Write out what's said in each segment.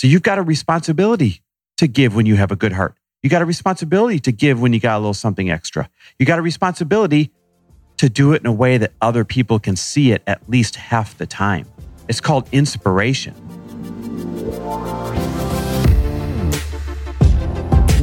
So you've got a responsibility to give when you have a good heart. You got a responsibility to give when you got a little something extra. You got a responsibility to do it in a way that other people can see it at least half the time. It's called inspiration.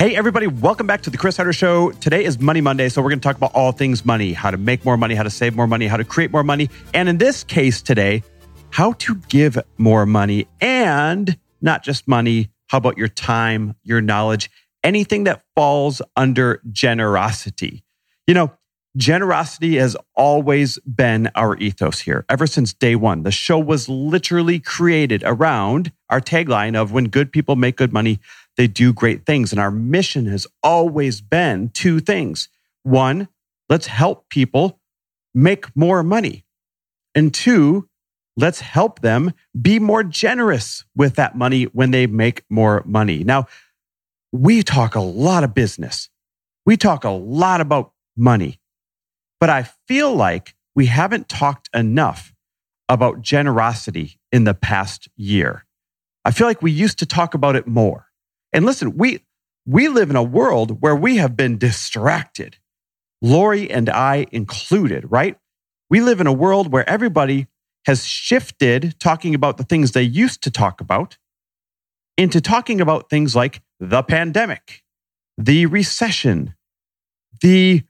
Hey, everybody, welcome back to the Chris Harder Show. Today is Money Monday, so we're going to talk about all things money how to make more money, how to save more money, how to create more money. And in this case today, how to give more money and not just money. How about your time, your knowledge, anything that falls under generosity? You know, generosity has always been our ethos here ever since day one. The show was literally created around our tagline of when good people make good money, they do great things. And our mission has always been two things. One, let's help people make more money. And two, let's help them be more generous with that money when they make more money. Now, we talk a lot of business. We talk a lot about money, but I feel like we haven't talked enough about generosity in the past year. I feel like we used to talk about it more. And listen, we, we live in a world where we have been distracted, Lori and I included, right? We live in a world where everybody has shifted talking about the things they used to talk about into talking about things like the pandemic, the recession, the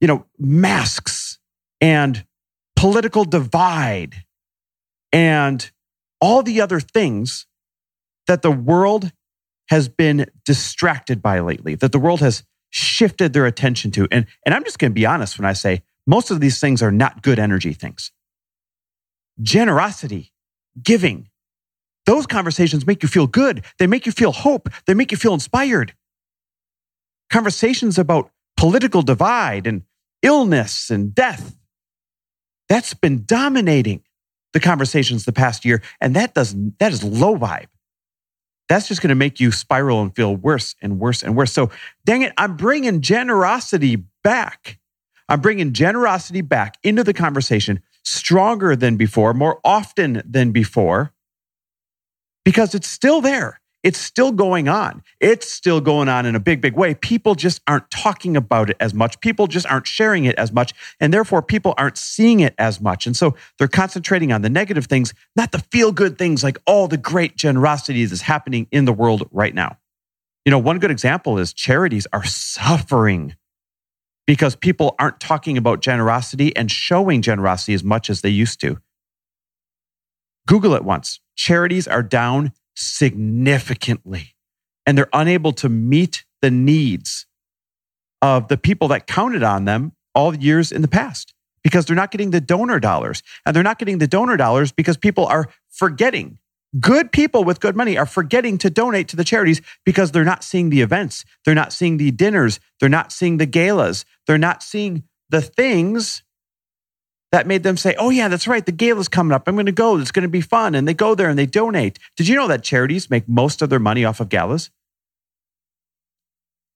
you know masks and political divide and all the other things that the world has been distracted by lately, that the world has shifted their attention to. And, and I'm just going to be honest when I say most of these things are not good energy things. Generosity, giving, those conversations make you feel good. They make you feel hope. They make you feel inspired. Conversations about political divide and illness and death. That's been dominating the conversations the past year. And that doesn't, that is low vibe that's just going to make you spiral and feel worse and worse and worse. So, dang it, I'm bringing generosity back. I'm bringing generosity back into the conversation stronger than before, more often than before, because it's still there. It's still going on. It's still going on in a big, big way. People just aren't talking about it as much. People just aren't sharing it as much. And therefore, people aren't seeing it as much. And so they're concentrating on the negative things, not the feel good things like all the great generosity that's happening in the world right now. You know, one good example is charities are suffering because people aren't talking about generosity and showing generosity as much as they used to. Google it once. Charities are down significantly. And they're unable to meet the needs of the people that counted on them all years in the past because they're not getting the donor dollars. And they're not getting the donor dollars because people are forgetting. Good people with good money are forgetting to donate to the charities because they're not seeing the events. They're not seeing the dinners. They're not seeing the galas. They're not seeing the things that made them say, oh, yeah, that's right. The gala's coming up. I'm going to go. It's going to be fun. And they go there and they donate. Did you know that charities make most of their money off of galas?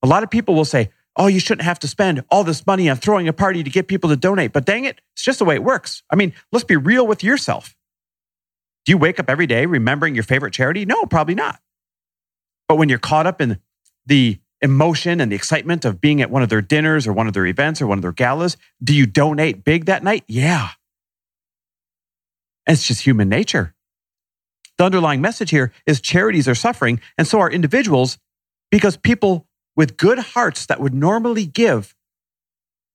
A lot of people will say, oh, you shouldn't have to spend all this money on throwing a party to get people to donate. But dang it, it's just the way it works. I mean, let's be real with yourself. Do you wake up every day remembering your favorite charity? No, probably not. But when you're caught up in the emotion and the excitement of being at one of their dinners or one of their events or one of their galas? Do you donate big that night? Yeah. it's just human nature. The underlying message here is charities are suffering, and so are individuals because people with good hearts that would normally give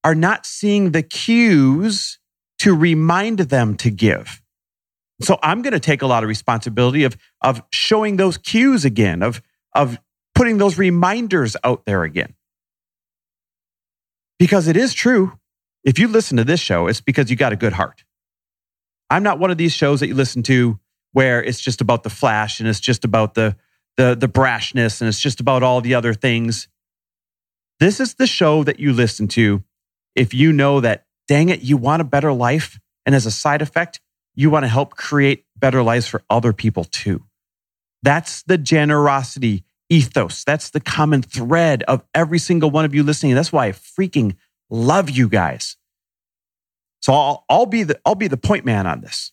are not seeing the cues to remind them to give. So I'm going to take a lot of responsibility of, of showing those cues again, of, of putting those reminders out there again. Because it is true. If you listen to this show, it's because you got a good heart. I'm not one of these shows that you listen to where it's just about the flash and it's just about the, the, the brashness and it's just about all the other things. This is the show that you listen to if you know that, dang it, you want a better life. And as a side effect, you want to help create better lives for other people too. That's the generosity ethos. That's the common thread of every single one of you listening. That's why I freaking love you guys. So I'll, I'll be the, I'll be the point man on this.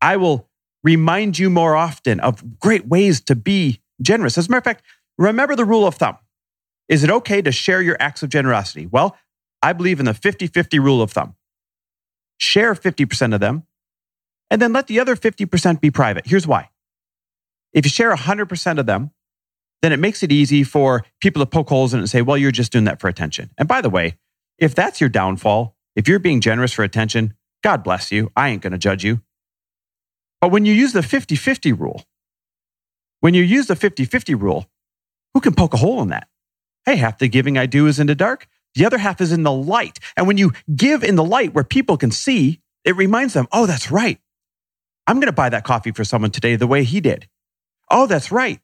I will remind you more often of great ways to be generous. As a matter of fact, remember the rule of thumb. Is it okay to share your acts of generosity? Well, I believe in the 50 50 rule of thumb. Share 50% of them and then let the other 50% be private. Here's why. If you share 100% of them, then it makes it easy for people to poke holes in it and say, well, you're just doing that for attention. And by the way, if that's your downfall, if you're being generous for attention, God bless you. I ain't going to judge you. But when you use the 50 50 rule, when you use the 50 50 rule, who can poke a hole in that? Hey, half the giving I do is in the dark, the other half is in the light. And when you give in the light where people can see, it reminds them, oh, that's right. I'm going to buy that coffee for someone today the way he did. Oh, that's right.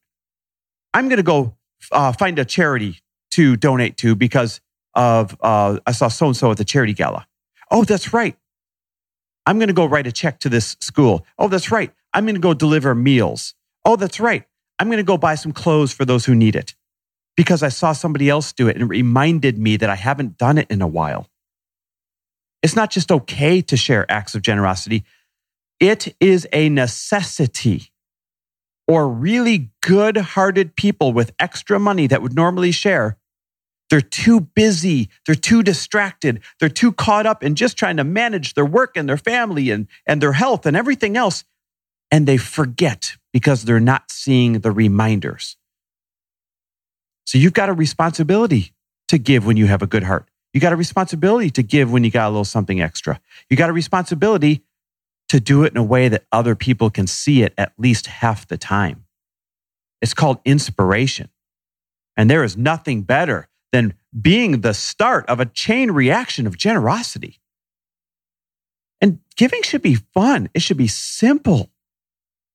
I'm going to go uh, find a charity to donate to because of uh, I saw so and so at the charity gala. Oh, that's right. I'm going to go write a check to this school. Oh, that's right. I'm going to go deliver meals. Oh, that's right. I'm going to go buy some clothes for those who need it because I saw somebody else do it and it reminded me that I haven't done it in a while. It's not just okay to share acts of generosity, it is a necessity. Or really good hearted people with extra money that would normally share, they're too busy, they're too distracted, they're too caught up in just trying to manage their work and their family and, and their health and everything else. And they forget because they're not seeing the reminders. So you've got a responsibility to give when you have a good heart. You got a responsibility to give when you got a little something extra. You got a responsibility to do it in a way that other people can see it at least half the time. It's called inspiration. And there is nothing better than being the start of a chain reaction of generosity. And giving should be fun. It should be simple.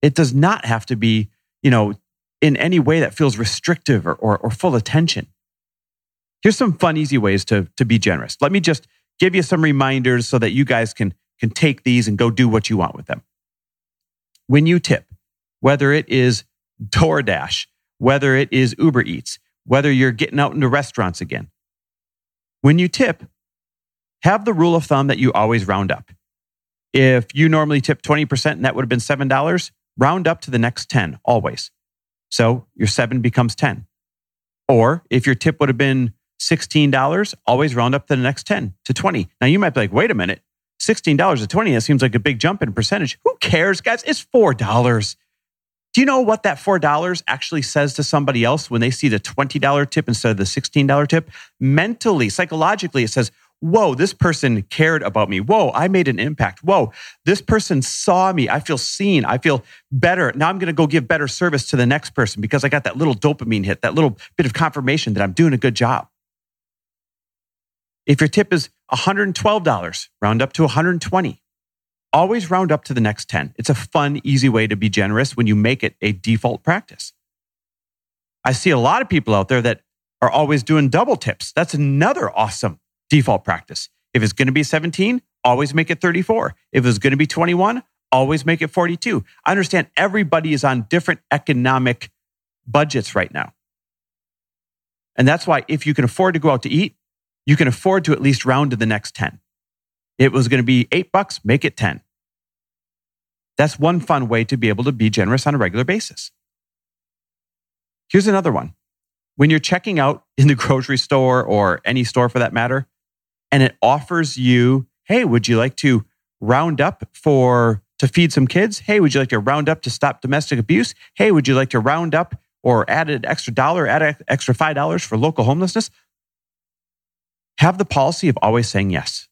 It does not have to be, you know, in any way that feels restrictive or, or, or full of tension. Here's some fun, easy ways to, to be generous. Let me just give you some reminders so that you guys can can take these and go do what you want with them. When you tip, whether it is DoorDash, whether it is Uber Eats, whether you're getting out into restaurants again, when you tip, have the rule of thumb that you always round up. If you normally tip 20% and that would have been $7, round up to the next 10 always. So your 7 becomes 10. Or if your tip would have been $16, always round up to the next 10 to 20. Now you might be like, wait a minute, $16 to 20 that seems like a big jump in percentage. Who cares, guys? It's $4. Do you know what that $4 actually says to somebody else when they see the $20 tip instead of the $16 tip? Mentally, psychologically, it says, Whoa, this person cared about me. Whoa, I made an impact. Whoa, this person saw me. I feel seen. I feel better. Now I'm going to go give better service to the next person because I got that little dopamine hit, that little bit of confirmation that I'm doing a good job. If your tip is $112, round up to 120. Always round up to the next 10. It's a fun, easy way to be generous when you make it a default practice. I see a lot of people out there that are always doing double tips. That's another awesome default practice. If it's going to be 17, always make it 34. If it's going to be 21, always make it 42. I understand everybody is on different economic budgets right now. And that's why if you can afford to go out to eat, you can afford to at least round to the next 10. It was going to be eight bucks, make it 10. That's one fun way to be able to be generous on a regular basis. Here's another one. When you're checking out in the grocery store or any store for that matter, and it offers you, hey, would you like to round up for to feed some kids? Hey, would you like to round up to stop domestic abuse? Hey, would you like to round up or add an extra dollar, add an extra $5 for local homelessness? Have the policy of always saying yes.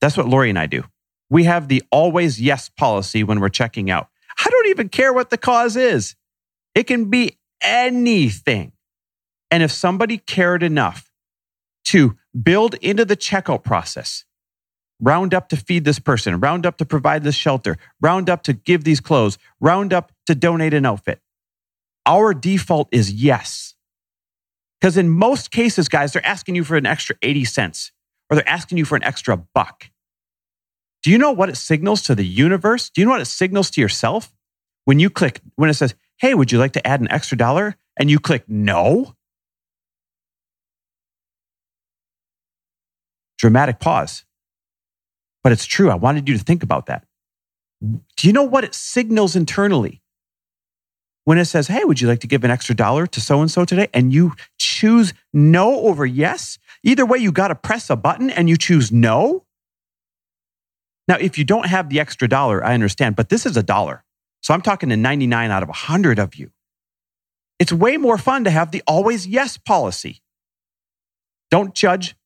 That's what Lori and I do. we have the always yes policy when we're checking out. I don't even care what the cause is. It can be anything. And if somebody cared enough to build into the checkout process, round up to feed this person, round up to provide this shelter, round up to give these clothes, round up to donate an outfit, our default is yes. Because in most cases, guys, they're asking you for an extra 80 cents or they're asking you for an extra buck. Do you know what it signals to the universe? Do you know what it signals to yourself? When you click, when it says, hey, would you like to add an extra dollar? And you click no. Dramatic pause. But it's true. I wanted you to think about that. Do you know what it signals internally? When it says, hey, would you like to give an extra dollar to so and so today? And you choose no over yes. Either way, you got to press a button and you choose no. Now, if you don't have the extra dollar, I understand, but this is a dollar. So I'm talking to 99 out of 100 of you. It's way more fun to have the always yes policy. Don't judge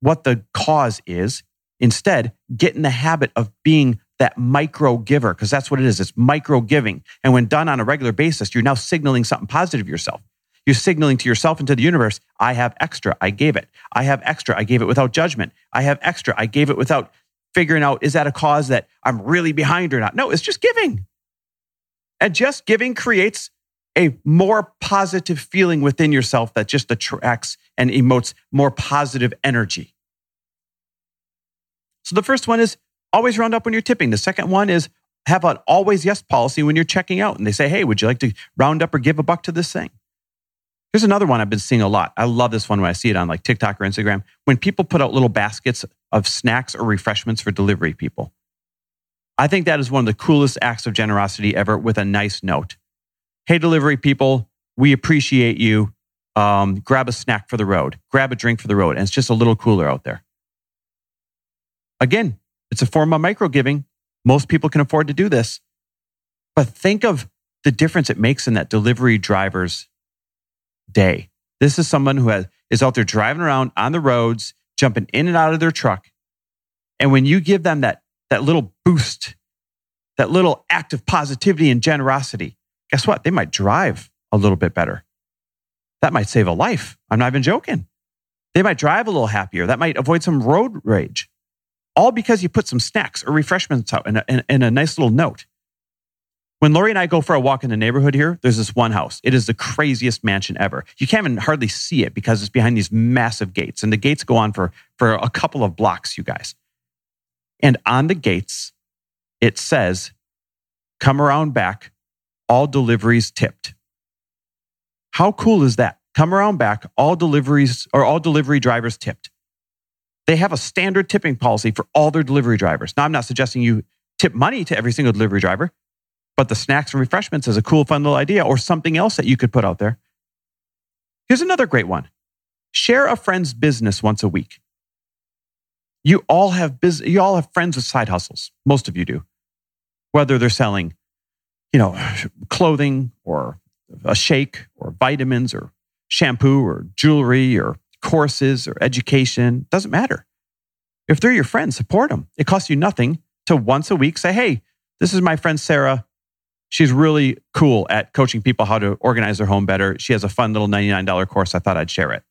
what the cause is. Instead, get in the habit of being that micro giver, because that's what it is. It's micro giving. And when done on a regular basis, you're now signaling something positive to yourself. You're signaling to yourself and to the universe, I have extra. I gave it. I have extra. I gave it without judgment. I have extra. I gave it without figuring out, is that a cause that I'm really behind or not? No, it's just giving. And just giving creates a more positive feeling within yourself that just attracts and emotes more positive energy. So the first one is always round up when you're tipping. The second one is have an always yes policy when you're checking out and they say, hey, would you like to round up or give a buck to this thing? Here's another one I've been seeing a lot. I love this one when I see it on like TikTok or Instagram. When people put out little baskets of snacks or refreshments for delivery people. I think that is one of the coolest acts of generosity ever with a nice note. Hey, delivery people, we appreciate you. Um, grab a snack for the road, grab a drink for the road. And it's just a little cooler out there. Again, it's a form of micro giving. Most people can afford to do this. But think of the difference it makes in that delivery driver's day. This is someone who has, is out there driving around on the roads, jumping in and out of their truck. And when you give them that, that little boost, that little act of positivity and generosity, guess what? They might drive a little bit better. That might save a life. I'm not even joking. They might drive a little happier. That might avoid some road rage. All because you put some snacks or refreshments out and a, a nice little note. When Lori and I go for a walk in the neighborhood here, there's this one house. It is the craziest mansion ever. You can't even hardly see it because it's behind these massive gates. And the gates go on for, for a couple of blocks, you guys. And on the gates, it says, come around back, all deliveries tipped. How cool is that? Come around back, all deliveries or all delivery drivers tipped. They have a standard tipping policy for all their delivery drivers. Now, I'm not suggesting you tip money to every single delivery driver, but the snacks and refreshments is a cool, fun little idea or something else that you could put out there. Here's another great one share a friend's business once a week. You all have biz- you all have friends with side hustles. Most of you do. Whether they're selling, you know, clothing or a shake or vitamins or shampoo or jewelry or courses or education, doesn't matter. If they're your friends, support them. It costs you nothing to once a week say, "Hey, this is my friend Sarah. She's really cool at coaching people how to organize their home better. She has a fun little $99 course. I thought I'd share it.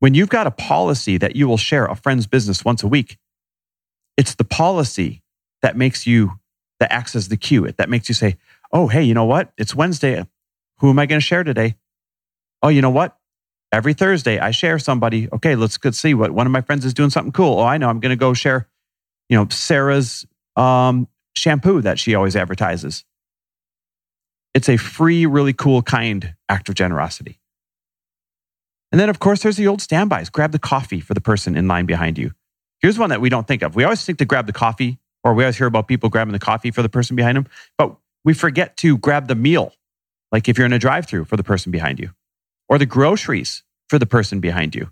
When you've got a policy that you will share a friend's business once a week, it's the policy that makes you, that acts as the cue, It that makes you say, oh, hey, you know what? It's Wednesday. Who am I going to share today? Oh, you know what? Every Thursday, I share somebody. Okay, let's go see what one of my friends is doing something cool. Oh, I know. I'm going to go share, you know, Sarah's um, shampoo that she always advertises. It's a free, really cool, kind act of generosity. And then, of course, there's the old standbys. Grab the coffee for the person in line behind you. Here's one that we don't think of. We always think to grab the coffee, or we always hear about people grabbing the coffee for the person behind them, but we forget to grab the meal, like if you're in a drive through for the person behind you, or the groceries for the person behind you.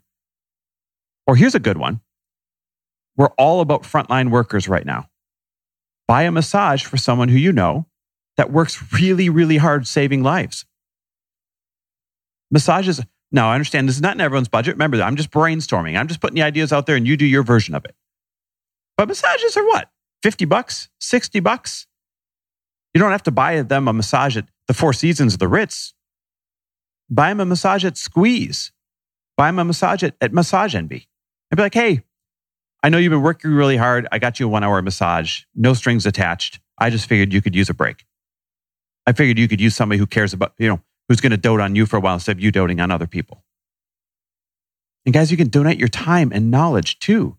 Or here's a good one. We're all about frontline workers right now buy a massage for someone who you know that works really, really hard saving lives. Massages, now I understand this is not in everyone's budget. Remember that I'm just brainstorming. I'm just putting the ideas out there and you do your version of it. But massages are what? 50 bucks, 60 bucks. You don't have to buy them a massage at the Four Seasons the Ritz. Buy him a massage at Squeeze. Buy him a massage at, at Massage Envy. And be like, hey, I know you've been working really hard. I got you a one hour massage, no strings attached. I just figured you could use a break. I figured you could use somebody who cares about, you know, who's going to dote on you for a while instead of you doting on other people. And guys, you can donate your time and knowledge too.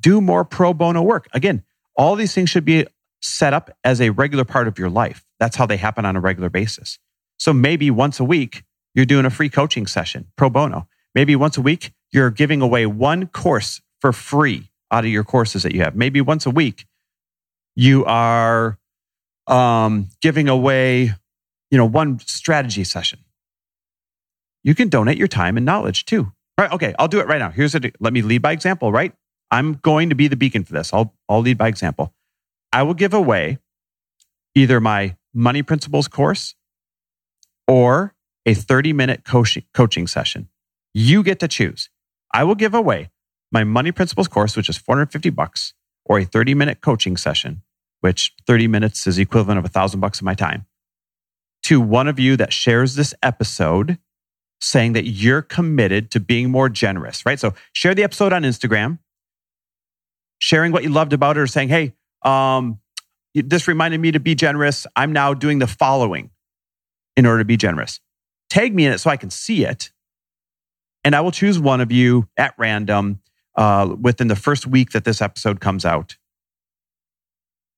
Do more pro bono work. Again, all these things should be set up as a regular part of your life. That's how they happen on a regular basis. So maybe once a week, you're doing a free coaching session pro bono. Maybe once a week, you're giving away one course for free out of your courses that you have. Maybe once a week, you are um, giving away, you know, one strategy session. You can donate your time and knowledge too. Right? Okay, I'll do it right now. Here's a let me lead by example. Right? I'm going to be the beacon for this. I'll I'll lead by example. I will give away either my money principles course or a 30 minute coaching, session. You get to choose. I will give away my money principles course, which is 450 bucks, or a 30 minute coaching session, which 30 minutes is equivalent of a thousand bucks of my time, to one of you that shares this episode saying that you're committed to being more generous, right? So share the episode on Instagram, sharing what you loved about it, or saying, hey, um, this reminded me to be generous. I'm now doing the following in order to be generous. Tag me in it so I can see it. And I will choose one of you at random uh, within the first week that this episode comes out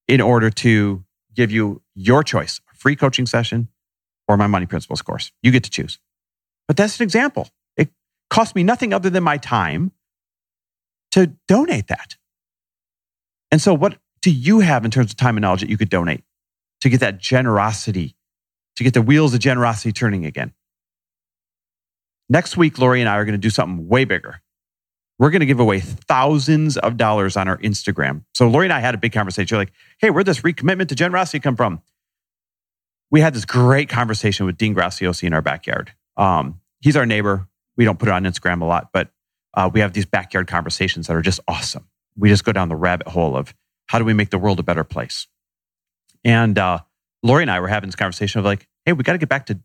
in order to give you your choice a free coaching session or my money principles course. You get to choose. But that's an example. It cost me nothing other than my time to donate that. And so, what do you have in terms of time and knowledge that you could donate to get that generosity, to get the wheels of generosity turning again? Next week, Lori and I are going to do something way bigger. We're going to give away thousands of dollars on our Instagram. So Lori and I had a big conversation. You're like, hey, where'd this recommitment to generosity come from? We had this great conversation with Dean Graciosi in our backyard. Um, he's our neighbor. We don't put it on Instagram a lot, but uh, we have these backyard conversations that are just awesome. We just go down the rabbit hole of how do we make the world a better place? And uh, Lori and I were having this conversation of like, hey, we got to get back to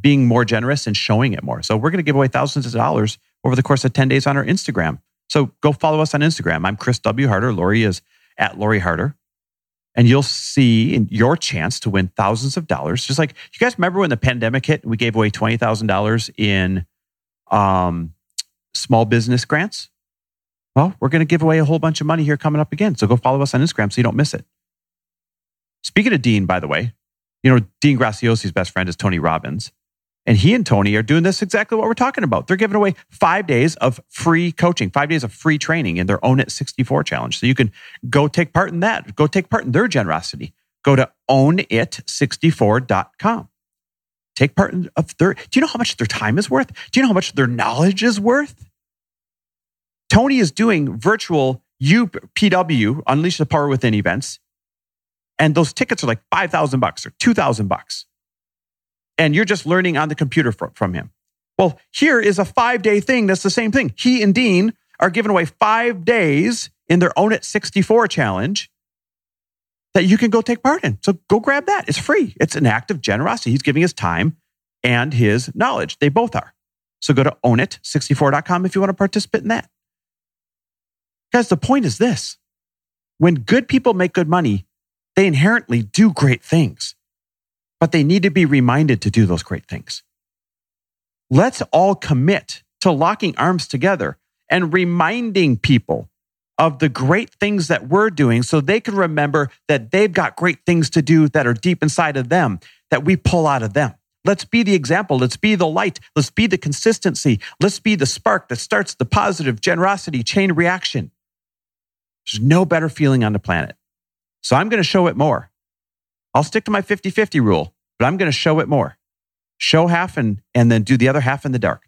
being more generous and showing it more. So we're going to give away thousands of dollars over the course of 10 days on our Instagram. So go follow us on Instagram. I'm Chris W. Harder. Lori is at Lori Harder. And you'll see your chance to win thousands of dollars. Just like you guys remember when the pandemic hit, and we gave away $20,000 in um, small business grants? Well, we're going to give away a whole bunch of money here coming up again. So go follow us on Instagram so you don't miss it. Speaking of Dean, by the way, you know, Dean Graciosi's best friend is Tony Robbins. And he and Tony are doing this exactly what we're talking about. They're giving away five days of free coaching, five days of free training in their Own Your Future challenge. So you can go take part in that, go take part in their generosity. Go to ownyourfuture.com. Take part in of their, do you know how much their time is worth? Do you know how much their knowledge is worth? Tony is doing virtual UPW, Unleash the Power Within events. And those tickets are like 5,000 bucks or 2,000 bucks and you're just learning on the computer from him. Well, here is a five day thing that's the same thing. He and Dean are giving away five days in their Own Your Future challenge that you can go take part in. So go grab that. It's free. It's an act of generosity. He's giving his time and his knowledge. They both are. So go to ownyourfuture.com if you want to participate in that. Guys, the point is this when good people make good money, they inherently do great things but they need to be reminded to do those great things. Let's all commit to locking arms together and reminding people of the great things that we're doing so they can remember that they've got great things to do that are deep inside of them that we pull out of them. Let's be the example. Let's be the light. Let's be the consistency. Let's be the spark that starts the positive generosity chain reaction. There's no better feeling on the planet. So I'm going to show it more. I'll stick to my 50 50 rule, but I'm going to show it more. Show half and, and then do the other half in the dark.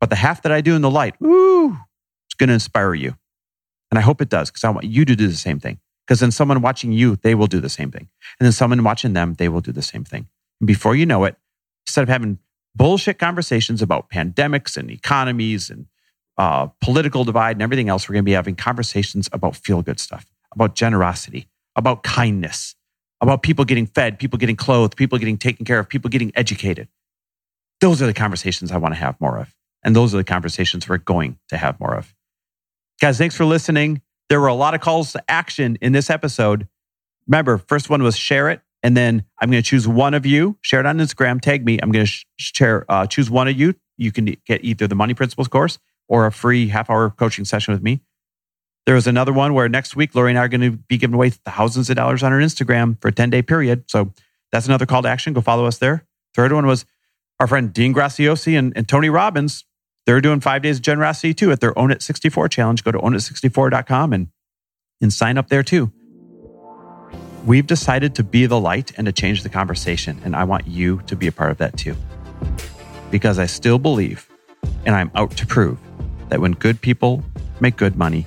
But the half that I do in the light, ooh, it's going to inspire you. And I hope it does because I want you to do the same thing. Because then someone watching you, they will do the same thing. And then someone watching them, they will do the same thing. And before you know it, instead of having bullshit conversations about pandemics and economies and uh, political divide and everything else, we're going to be having conversations about feel good stuff about generosity, about kindness, about people getting fed, people getting clothed, people getting taken care of, people getting educated. Those are the conversations I want to have more of. And those are the conversations we're going to have more of. Guys, thanks for listening. There were a lot of calls to action in this episode. Remember, first one was share it. And then I'm going to choose one of you, share it on Instagram, tag me. I'm going to share, uh, choose one of you. You can get either the Money Principles course or a free half hour coaching session with me. There was another one where next week, Lori and I are going to be giving away thousands of dollars on our Instagram for a 10 day period. So that's another call to action. Go follow us there. Third one was our friend Dean Graciosi and, and Tony Robbins. They're doing five days of generosity too at their Own Your Future challenge. Go to ownyourfuture.com and, and sign up there too. We've decided to be the light and to change the conversation. And I want you to be a part of that too. Because I still believe, and I'm out to prove, that when good people make good money,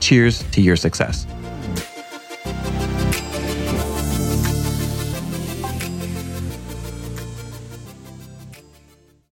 cheers to your success.